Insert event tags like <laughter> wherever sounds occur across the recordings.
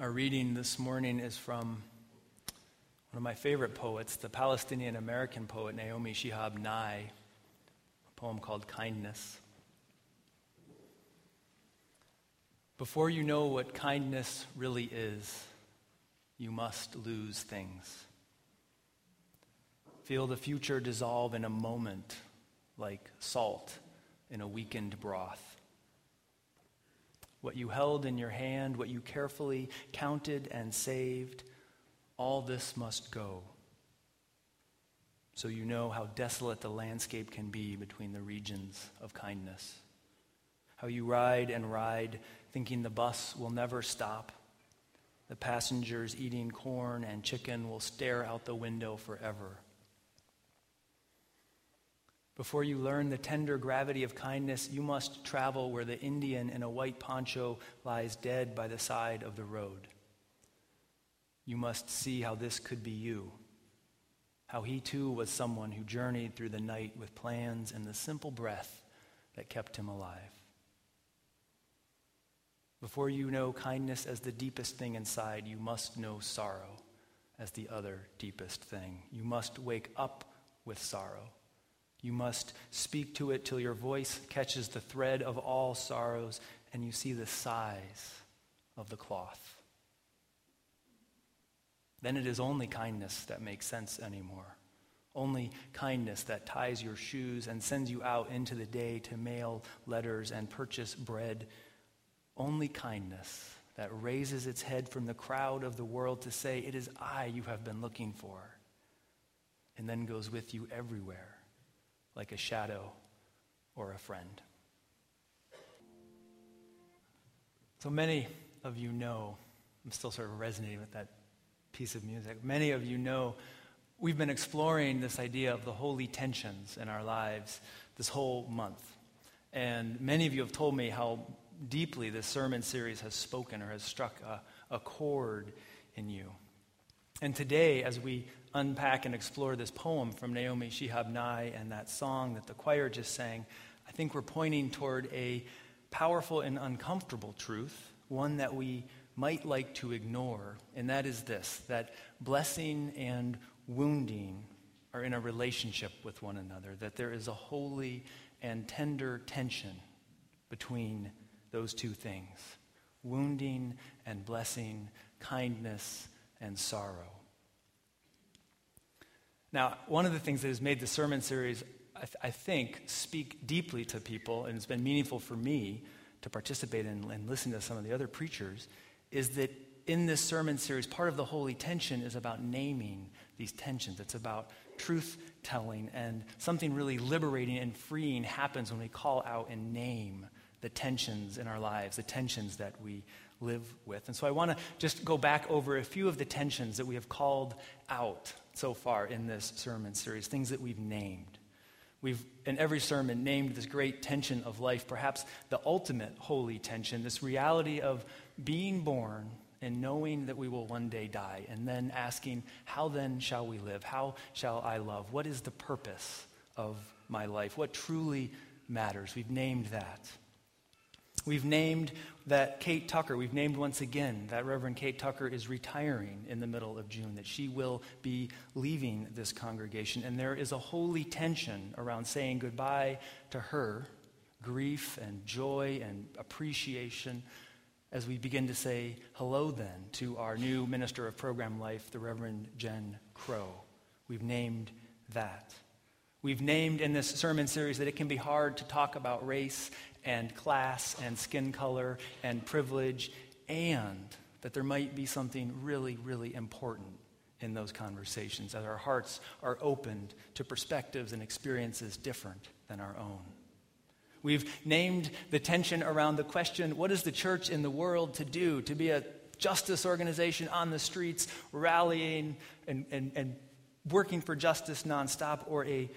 Our reading this morning is from one of my favorite poets, the Palestinian American poet Naomi Shihab Nye, a poem called Kindness. Before you know what kindness really is, you must lose things. Feel the future dissolve in a moment like salt in a weakened broth. What you held in your hand, what you carefully counted and saved, all this must go. So you know how desolate the landscape can be between the regions of kindness. How you ride and ride thinking the bus will never stop. The passengers eating corn and chicken will stare out the window forever. Before you learn the tender gravity of kindness, you must travel where the Indian in a white poncho lies dead by the side of the road. You must see how this could be you, how he too was someone who journeyed through the night with plans and the simple breath that kept him alive. Before you know kindness as the deepest thing inside, you must know sorrow as the other deepest thing. You must wake up with sorrow. You must speak to it till your voice catches the thread of all sorrows and you see the size of the cloth. Then it is only kindness that makes sense anymore. Only kindness that ties your shoes and sends you out into the day to mail letters and purchase bread only kindness that raises its head from the crowd of the world to say, It is I you have been looking for, and then goes with you everywhere like a shadow or a friend. So many of you know, I'm still sort of resonating with that piece of music. Many of you know we've been exploring this idea of the holy tensions in our lives this whole month. And many of you have told me how deeply this sermon series has spoken or has struck a, a chord in you. And today, as we unpack and explore this poem from Naomi Shihab Nye and that song that the choir just sang, I think we're pointing toward a powerful and uncomfortable truth, one that we might like to ignore, and that is this that blessing and wounding are in a relationship with one another, that there is a holy and tender tension between those two things wounding and blessing, kindness and sorrow. Now, one of the things that has made the sermon series, I, th- I think, speak deeply to people, and it's been meaningful for me to participate in and listen to some of the other preachers, is that in this sermon series, part of the holy tension is about naming these tensions. It's about truth telling, and something really liberating and freeing happens when we call out and name the tensions in our lives, the tensions that we live with. And so I want to just go back over a few of the tensions that we have called out so far in this sermon series, things that we've named. We've, in every sermon, named this great tension of life, perhaps the ultimate holy tension, this reality of being born and knowing that we will one day die, and then asking, How then shall we live? How shall I love? What is the purpose of my life? What truly matters? We've named that. We've named that Kate Tucker, we've named once again that Reverend Kate Tucker is retiring in the middle of June, that she will be leaving this congregation. And there is a holy tension around saying goodbye to her, grief and joy and appreciation, as we begin to say hello then to our new minister of program life, the Reverend Jen Crow. We've named that. We've named in this sermon series that it can be hard to talk about race and class and skin color and privilege, and that there might be something really, really important in those conversations, that our hearts are opened to perspectives and experiences different than our own. We've named the tension around the question what is the church in the world to do? To be a justice organization on the streets, rallying and, and, and working for justice nonstop, or a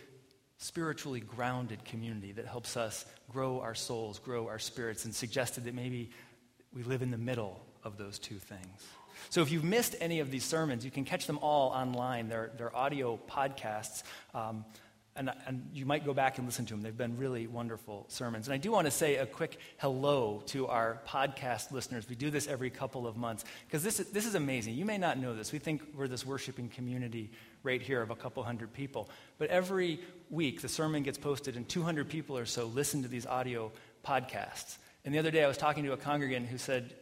spiritually grounded community that helps us grow our souls, grow our spirits, and suggested that maybe we live in the middle of those two things. So if you've missed any of these sermons, you can catch them all online. They're, they're audio podcasts. Um, and, and, you might go back and listen to them. They've been really wonderful sermons. And I do want to say a quick hello to our podcast listeners. We do this every couple of months because this, this is amazing. You may not know this. We think we're this worshiping community right here of a couple hundred people. But every week, the sermon gets posted, and 200 people or so listen to these audio podcasts. And the other day, I was talking to a congregant who said,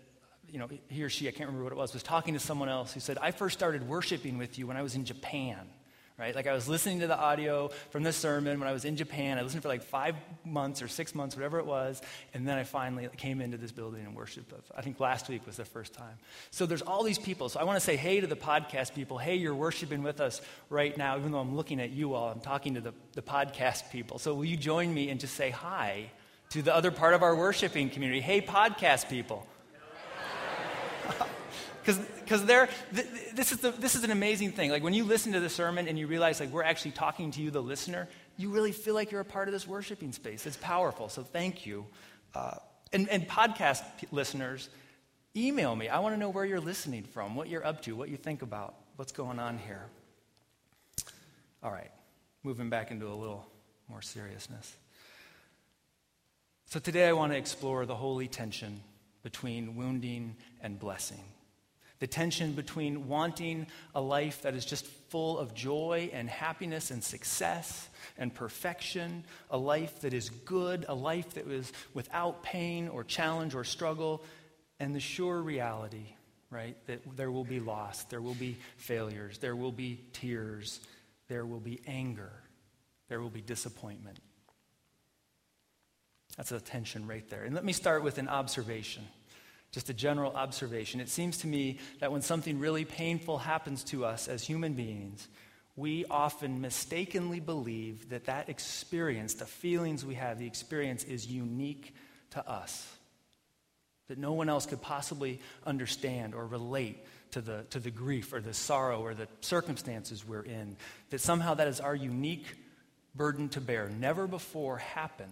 you know, he or she, I can't remember what it was, was talking to someone else who said, I first started worshiping with you when I was in Japan right? Like I was listening to the audio from the sermon when I was in Japan. I listened for like five months or six months, whatever it was, and then I finally came into this building and worshiped. I think last week was the first time. So there's all these people. So I want to say hey to the podcast people. Hey, you're worshiping with us right now, even though I'm looking at you all. I'm talking to the, the podcast people. So will you join me and just say hi to the other part of our worshiping community? Hey, podcast people <laughs> because they're th- this is the, this is an amazing thing. Like when you listen to the sermon and you realize like we're actually talking to you, the listener, you really feel like you're a part of this worshiping space. It's powerful. So thank you. Uh, and, and podcast p- listeners, email me. I want to know where you're listening from, what you're up to, what you think about, what's going on here. All right, moving back into a little more seriousness. So today I want to explore the holy tension between wounding and blessing the tension between wanting a life that is just full of joy and happiness and success and perfection, a life that is good, a life that is without pain or challenge or struggle, and the sure reality, right, that there will be loss, there will be failures, there will be tears, there will be anger, there will be disappointment. That's a tension right there. And let me start with an observation. Just a general observation. It seems to me that when something really painful happens to us as human beings, we often mistakenly believe that that experience, the feelings we have, the experience is unique to us. That no one else could possibly understand or relate to the, to the grief or the sorrow or the circumstances we're in. That somehow that is our unique burden to bear. Never before happened.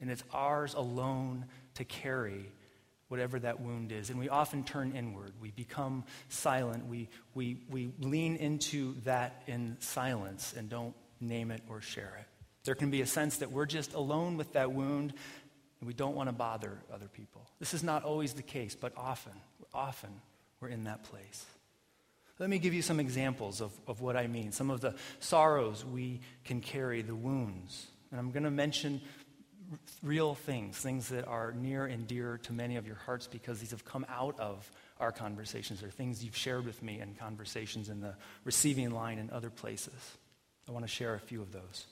And it's ours alone to carry whatever that wound is. And we often turn inward. We become silent. We, we, we lean into that in silence and don't name it or share it. There can be a sense that we're just alone with that wound and we don't want to bother other people. This is not always the case, but often, often we're in that place. Let me give you some examples of, of what I mean, some of the sorrows we can carry, the wounds. And I'm going to mention real things, things that are near and dear to many of your hearts because these have come out of our conversations or things you've shared with me in conversations in the receiving line and other places. I want to share a few of those.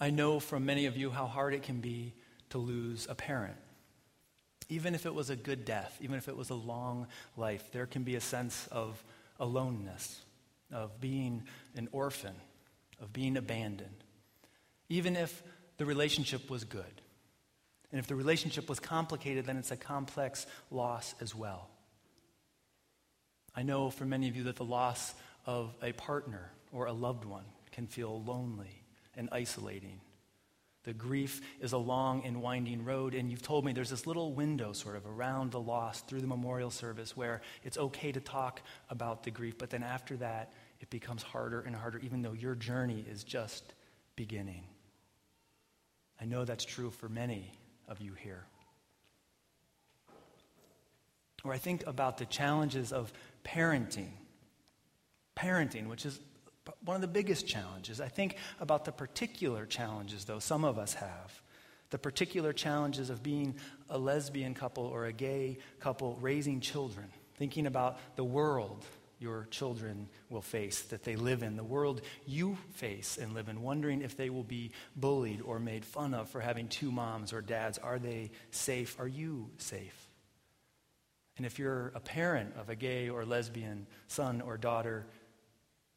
I know from many of you how hard it can be to lose a parent. Even if it was a good death, even if it was a long life, there can be a sense of aloneness, of being an orphan, of being abandoned, even if the relationship was good. And if the relationship was complicated, then it's a complex loss as well. I know for many of you that the loss of a partner or a loved one can feel lonely and isolating. The grief is a long and winding road, and you've told me there's this little window sort of around the loss through the memorial service where it's okay to talk about the grief, but then after that, it becomes harder and harder, even though your journey is just beginning. I know that's true for many of you here. Or I think about the challenges of parenting. Parenting, which is one of the biggest challenges. I think about the particular challenges, though, some of us have. The particular challenges of being a lesbian couple or a gay couple raising children, thinking about the world your children will face, that they live in, the world you face and live in, wondering if they will be bullied or made fun of for having two moms or dads. Are they safe? Are you safe? And if you're a parent of a gay or lesbian son or daughter,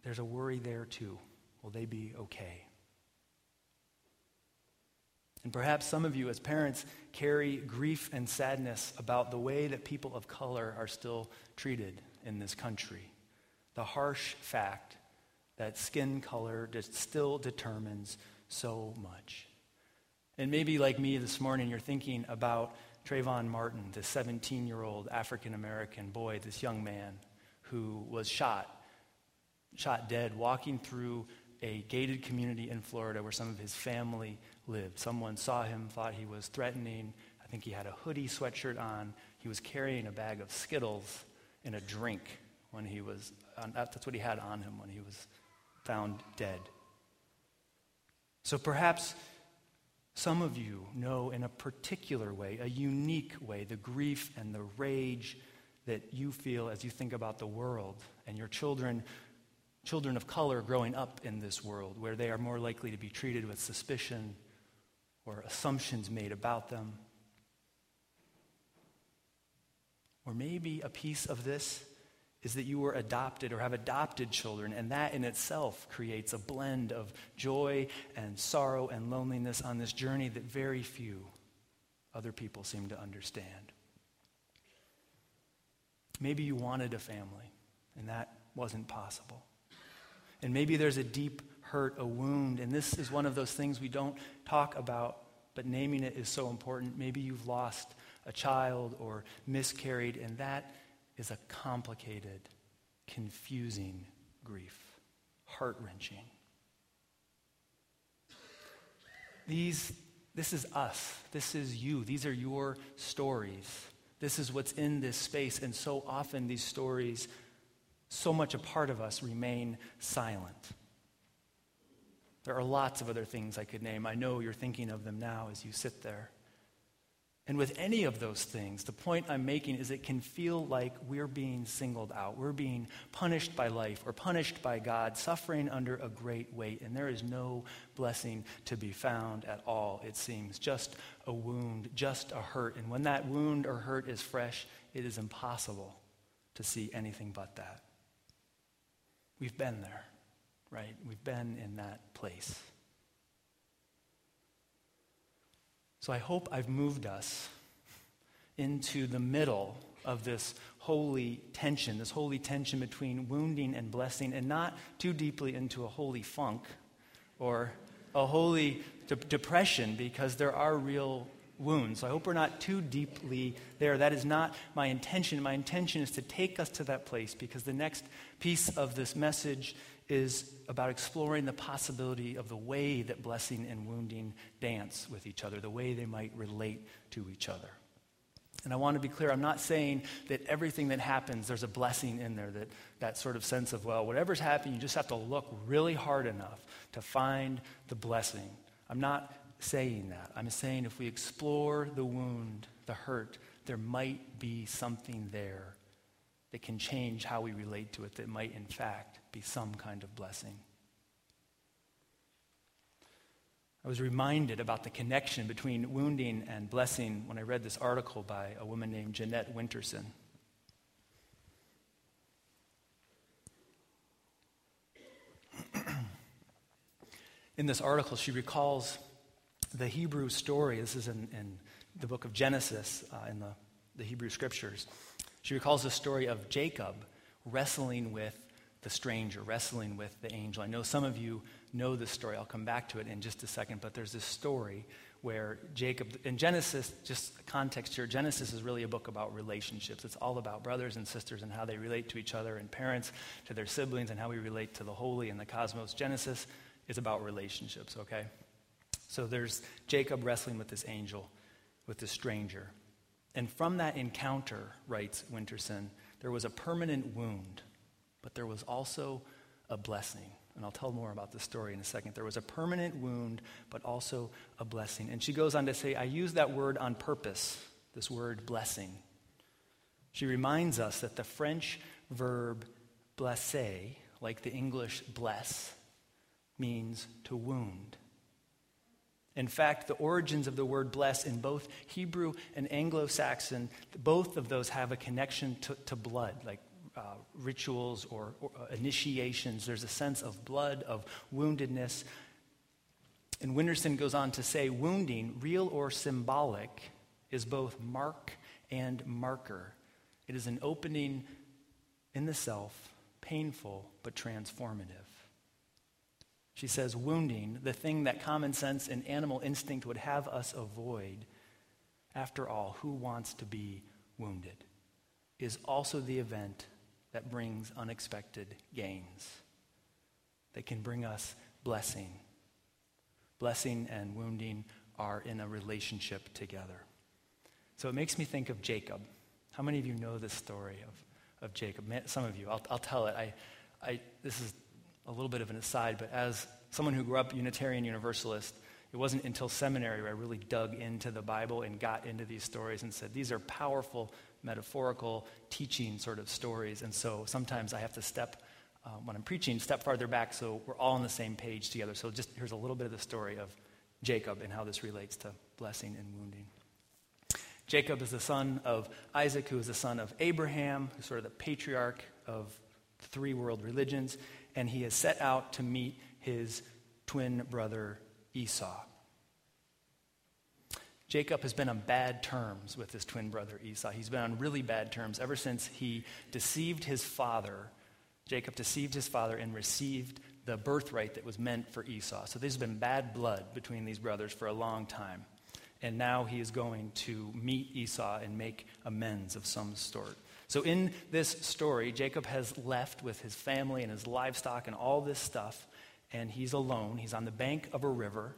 there's a worry there too. Will they be okay? And perhaps some of you, as parents, carry grief and sadness about the way that people of color are still treated in this country. The harsh fact that skin color still determines so much. And maybe, like me this morning, you're thinking about Trayvon Martin, this 17 year old African American boy, this young man who was shot, shot dead, walking through a gated community in Florida where some of his family lived. Someone saw him, thought he was threatening. I think he had a hoodie sweatshirt on. He was carrying a bag of Skittles and a drink when he was, that's what he had on him when he was found dead. So perhaps some of you know in a particular way, a unique way, the grief and the rage that you feel as you think about the world and your children children of color growing up in this world where they are more likely to be treated with suspicion or assumptions made about them. Or maybe a piece of this is that you were adopted or have adopted children, and that in itself creates a blend of joy and sorrow and loneliness on this journey that very few other people seem to understand. Maybe you wanted a family, and that wasn't possible. And maybe there's a deep hurt, a wound, and this is one of those things we don't talk about, but naming it is so important. Maybe you've lost a child or miscarried, and that is a complicated, confusing grief, heart wrenching. These, this is us. This is you. These are your stories. This is what's in this space. And so often these stories, so much a part of us, remain silent. There are lots of other things I could name. I know you're thinking of them now as you sit there. And with any of those things, the point I'm making is it can feel like we're being singled out. We're being punished by life or punished by God, suffering under a great weight. And there is no blessing to be found at all, it seems. Just a wound, just a hurt. And when that wound or hurt is fresh, it is impossible to see anything but that. We've been there, right? We've been in that place. So I hope I've moved us into the middle of this holy tension, this holy tension between wounding and blessing, and not too deeply into a holy funk or a holy de- depression because there are real wounds. So I hope we're not too deeply there. That is not my intention. My intention is to take us to that place because the next piece of this message is about exploring the possibility of the way that blessing and wounding dance with each other, the way they might relate to each other. And I want to be clear, I'm not saying that everything that happens, there's a blessing in there, that, that sort of sense of, well, whatever's happening, you just have to look really hard enough to find the blessing. I'm not saying that. I'm saying if we explore the wound, the hurt, there might be something there that can change how we relate to it, that might, in fact, be some kind of blessing. I was reminded about the connection between wounding and blessing when I read this article by a woman named Jeanette Winterson. <clears throat> in this article, she recalls the Hebrew story. This is in, in the book of Genesis, uh, in the, the Hebrew scriptures. She recalls the story of Jacob wrestling with the stranger wrestling with the angel. I know some of you know this story. I'll come back to it in just a second, but there's this story where Jacob, in Genesis, just context here, Genesis is really a book about relationships. It's all about brothers and sisters and how they relate to each other, and parents to their siblings, and how we relate to the holy and the cosmos. Genesis is about relationships, okay? So there's Jacob wrestling with this angel, with this stranger. And from that encounter, writes Winterson, there was a permanent wound but there was also a blessing. And I'll tell more about this story in a second. There was a permanent wound, but also a blessing. And she goes on to say, I use that word on purpose, this word blessing. She reminds us that the French verb blesser, like the English bless, means to wound. In fact, the origins of the word bless in both Hebrew and Anglo Saxon, both of those have a connection to, to blood, like uh, rituals or, or uh, initiations. There's a sense of blood, of woundedness. And Winterson goes on to say wounding, real or symbolic, is both mark and marker. It is an opening in the self, painful but transformative. She says, wounding, the thing that common sense and animal instinct would have us avoid, after all, who wants to be wounded, is also the event that brings unexpected gains, that can bring us blessing. Blessing and wounding are in a relationship together. So it makes me think of Jacob. How many of you know this story of, of Jacob? Some of you. I'll, I'll tell it. I, I, this is a little bit of an aside, but as someone who grew up Unitarian Universalist, it wasn't until seminary where I really dug into the Bible and got into these stories and said, these are powerful, metaphorical, teaching sort of stories. And so sometimes I have to step, uh, when I'm preaching, step farther back so we're all on the same page together. So just here's a little bit of the story of Jacob and how this relates to blessing and wounding. Jacob is the son of Isaac, who is the son of Abraham, who's sort of the patriarch of three world religions, and he has set out to meet his twin brother Esau. Jacob has been on bad terms with his twin brother Esau. He's been on really bad terms ever since he deceived his father. Jacob deceived his father and received the birthright that was meant for Esau. So there's been bad blood between these brothers for a long time. And now he is going to meet Esau and make amends of some sort. So, in this story, Jacob has left with his family and his livestock and all this stuff and he's alone. He's on the bank of a river,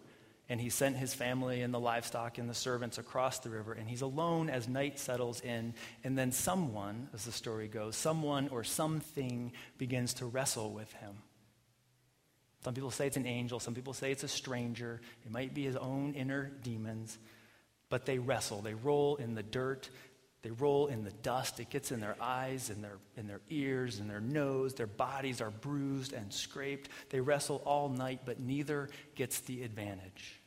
and he sent his family and the livestock and the servants across the river, and he's alone as night settles in. And then someone, as the story goes, someone or something begins to wrestle with him. Some people say it's an angel, some people say it's a stranger, it might be his own inner demons, but they wrestle. They roll in the dirt they roll in the dust. It gets in their eyes, in their, in their ears, in their nose. Their bodies are bruised and scraped. They wrestle all night, but neither gets the advantage.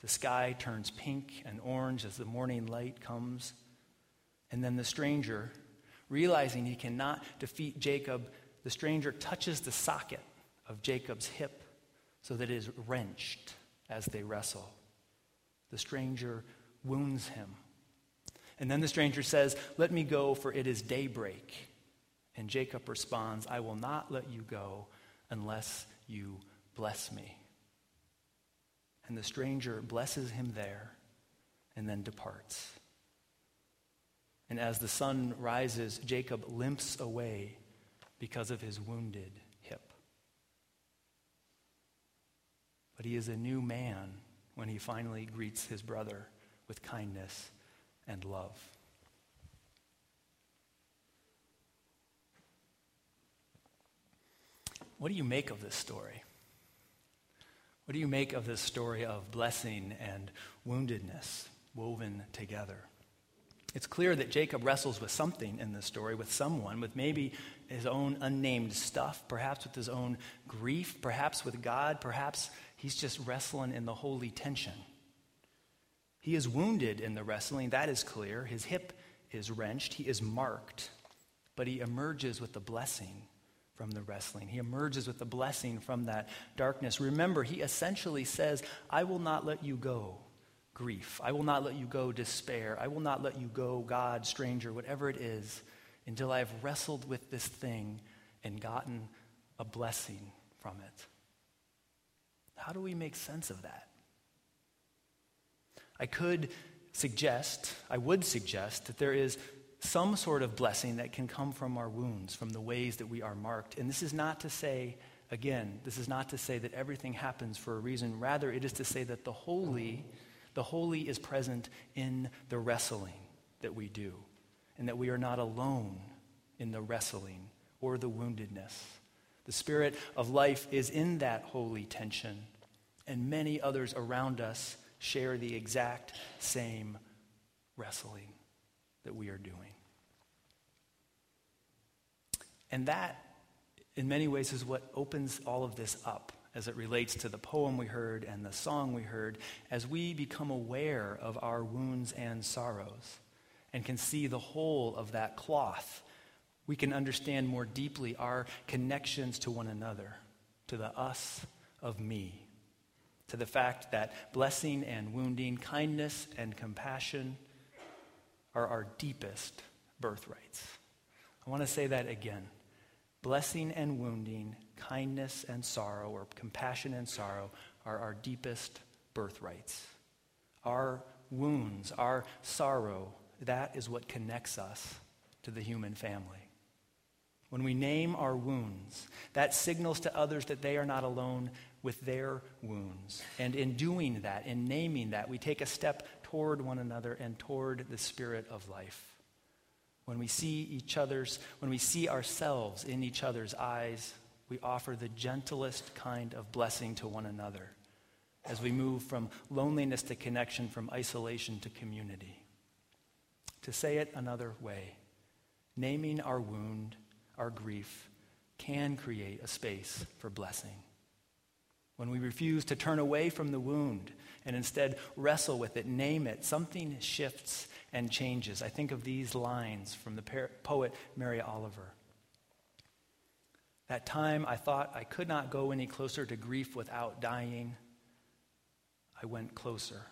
The sky turns pink and orange as the morning light comes. And then the stranger, realizing he cannot defeat Jacob, the stranger touches the socket of Jacob's hip so that it is wrenched as they wrestle. The stranger wounds him and then the stranger says, Let me go, for it is daybreak. And Jacob responds, I will not let you go unless you bless me. And the stranger blesses him there and then departs. And as the sun rises, Jacob limps away because of his wounded hip. But he is a new man when he finally greets his brother with kindness and love. What do you make of this story? What do you make of this story of blessing and woundedness woven together? It's clear that Jacob wrestles with something in this story, with someone, with maybe his own unnamed stuff, perhaps with his own grief, perhaps with God, perhaps he's just wrestling in the holy tension. He is wounded in the wrestling, that is clear. His hip is wrenched, he is marked, but he emerges with the blessing from the wrestling. He emerges with the blessing from that darkness. Remember, he essentially says, I will not let you go, grief. I will not let you go, despair. I will not let you go, God, stranger, whatever it is, until I have wrestled with this thing and gotten a blessing from it. How do we make sense of that? I could suggest, I would suggest, that there is some sort of blessing that can come from our wounds, from the ways that we are marked. And this is not to say, again, this is not to say that everything happens for a reason. Rather, it is to say that the holy, the holy is present in the wrestling that we do, and that we are not alone in the wrestling or the woundedness. The spirit of life is in that holy tension, and many others around us share the exact same wrestling that we are doing. And that, in many ways, is what opens all of this up as it relates to the poem we heard and the song we heard, as we become aware of our wounds and sorrows and can see the whole of that cloth. We can understand more deeply our connections to one another, to the us of me to the fact that blessing and wounding, kindness and compassion are our deepest birthrights. I want to say that again. Blessing and wounding, kindness and sorrow, or compassion and sorrow, are our deepest birthrights. Our wounds, our sorrow, that is what connects us to the human family. When we name our wounds, that signals to others that they are not alone with their wounds. And in doing that, in naming that, we take a step toward one another and toward the spirit of life. When we see each other's, when we see ourselves in each other's eyes, we offer the gentlest kind of blessing to one another as we move from loneliness to connection, from isolation to community. To say it another way, naming our wound, our grief, can create a space for blessing. When we refuse to turn away from the wound and instead wrestle with it, name it, something shifts and changes. I think of these lines from the poet Mary Oliver. That time I thought I could not go any closer to grief without dying. I went closer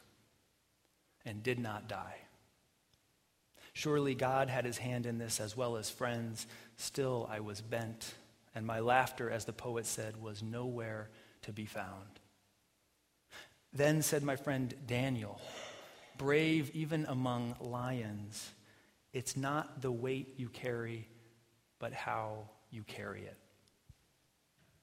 and did not die. Surely God had his hand in this as well as friends. Still, I was bent, and my laughter, as the poet said, was nowhere to be found. Then said my friend Daniel, brave even among lions, it's not the weight you carry, but how you carry it.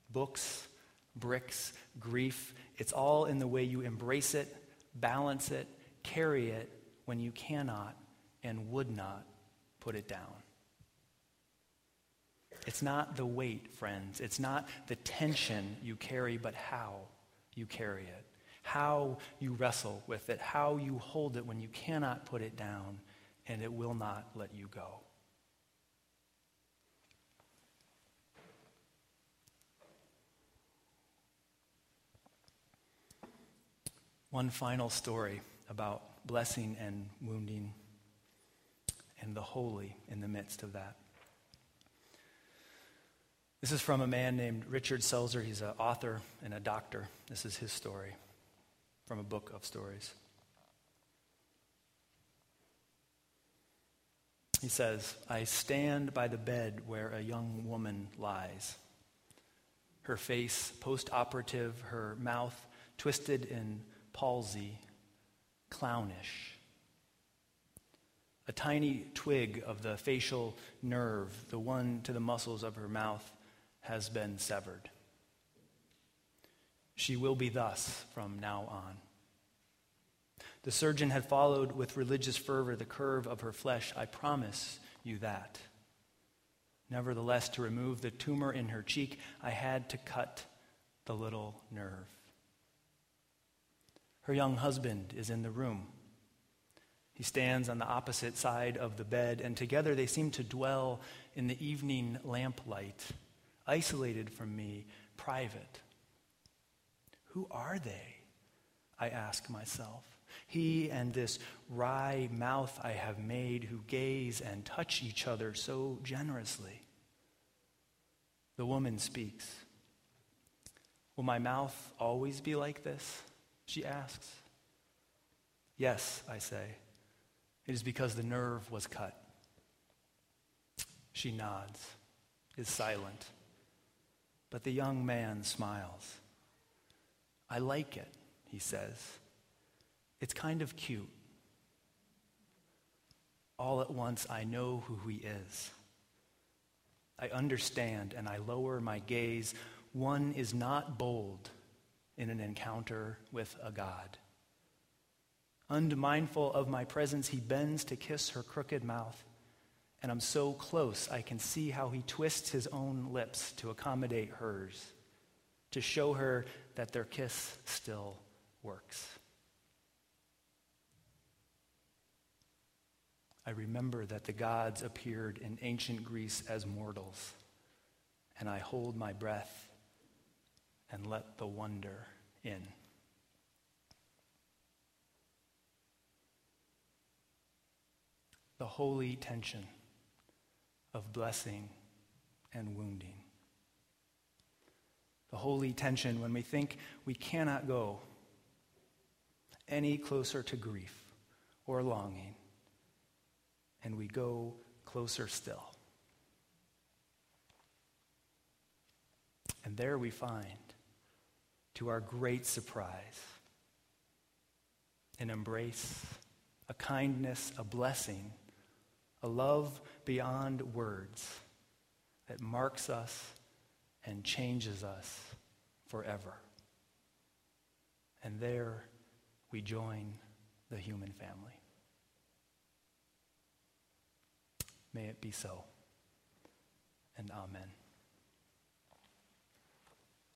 Books, bricks, grief, it's all in the way you embrace it, balance it, carry it when you cannot and would not put it down. It's not the weight, friends. It's not the tension you carry, but how you carry it, how you wrestle with it, how you hold it when you cannot put it down and it will not let you go. One final story about blessing and wounding and the holy in the midst of that. This is from a man named Richard Selzer. He's an author and a doctor. This is his story from a book of stories. He says, I stand by the bed where a young woman lies. Her face post operative, her mouth twisted in palsy, clownish. A tiny twig of the facial nerve, the one to the muscles of her mouth, has been severed. She will be thus from now on. The surgeon had followed with religious fervor the curve of her flesh. I promise you that. Nevertheless, to remove the tumor in her cheek, I had to cut the little nerve. Her young husband is in the room. He stands on the opposite side of the bed, and together they seem to dwell in the evening lamplight, isolated from me, private. Who are they? I ask myself. He and this wry mouth I have made, who gaze and touch each other so generously. The woman speaks. Will my mouth always be like this? She asks. Yes, I say. It is because the nerve was cut. She nods, is silent. But the young man smiles. I like it, he says. It's kind of cute. All at once, I know who he is. I understand and I lower my gaze. One is not bold in an encounter with a God. Unmindful of my presence, he bends to kiss her crooked mouth. And I'm so close, I can see how he twists his own lips to accommodate hers, to show her that their kiss still works. I remember that the gods appeared in ancient Greece as mortals, and I hold my breath and let the wonder in. The holy tension of blessing and wounding. The holy tension when we think we cannot go any closer to grief or longing, and we go closer still. And there we find to our great surprise, an embrace a kindness, a blessing, a love beyond words that marks us and changes us forever. And there we join the human family. May it be so. And amen.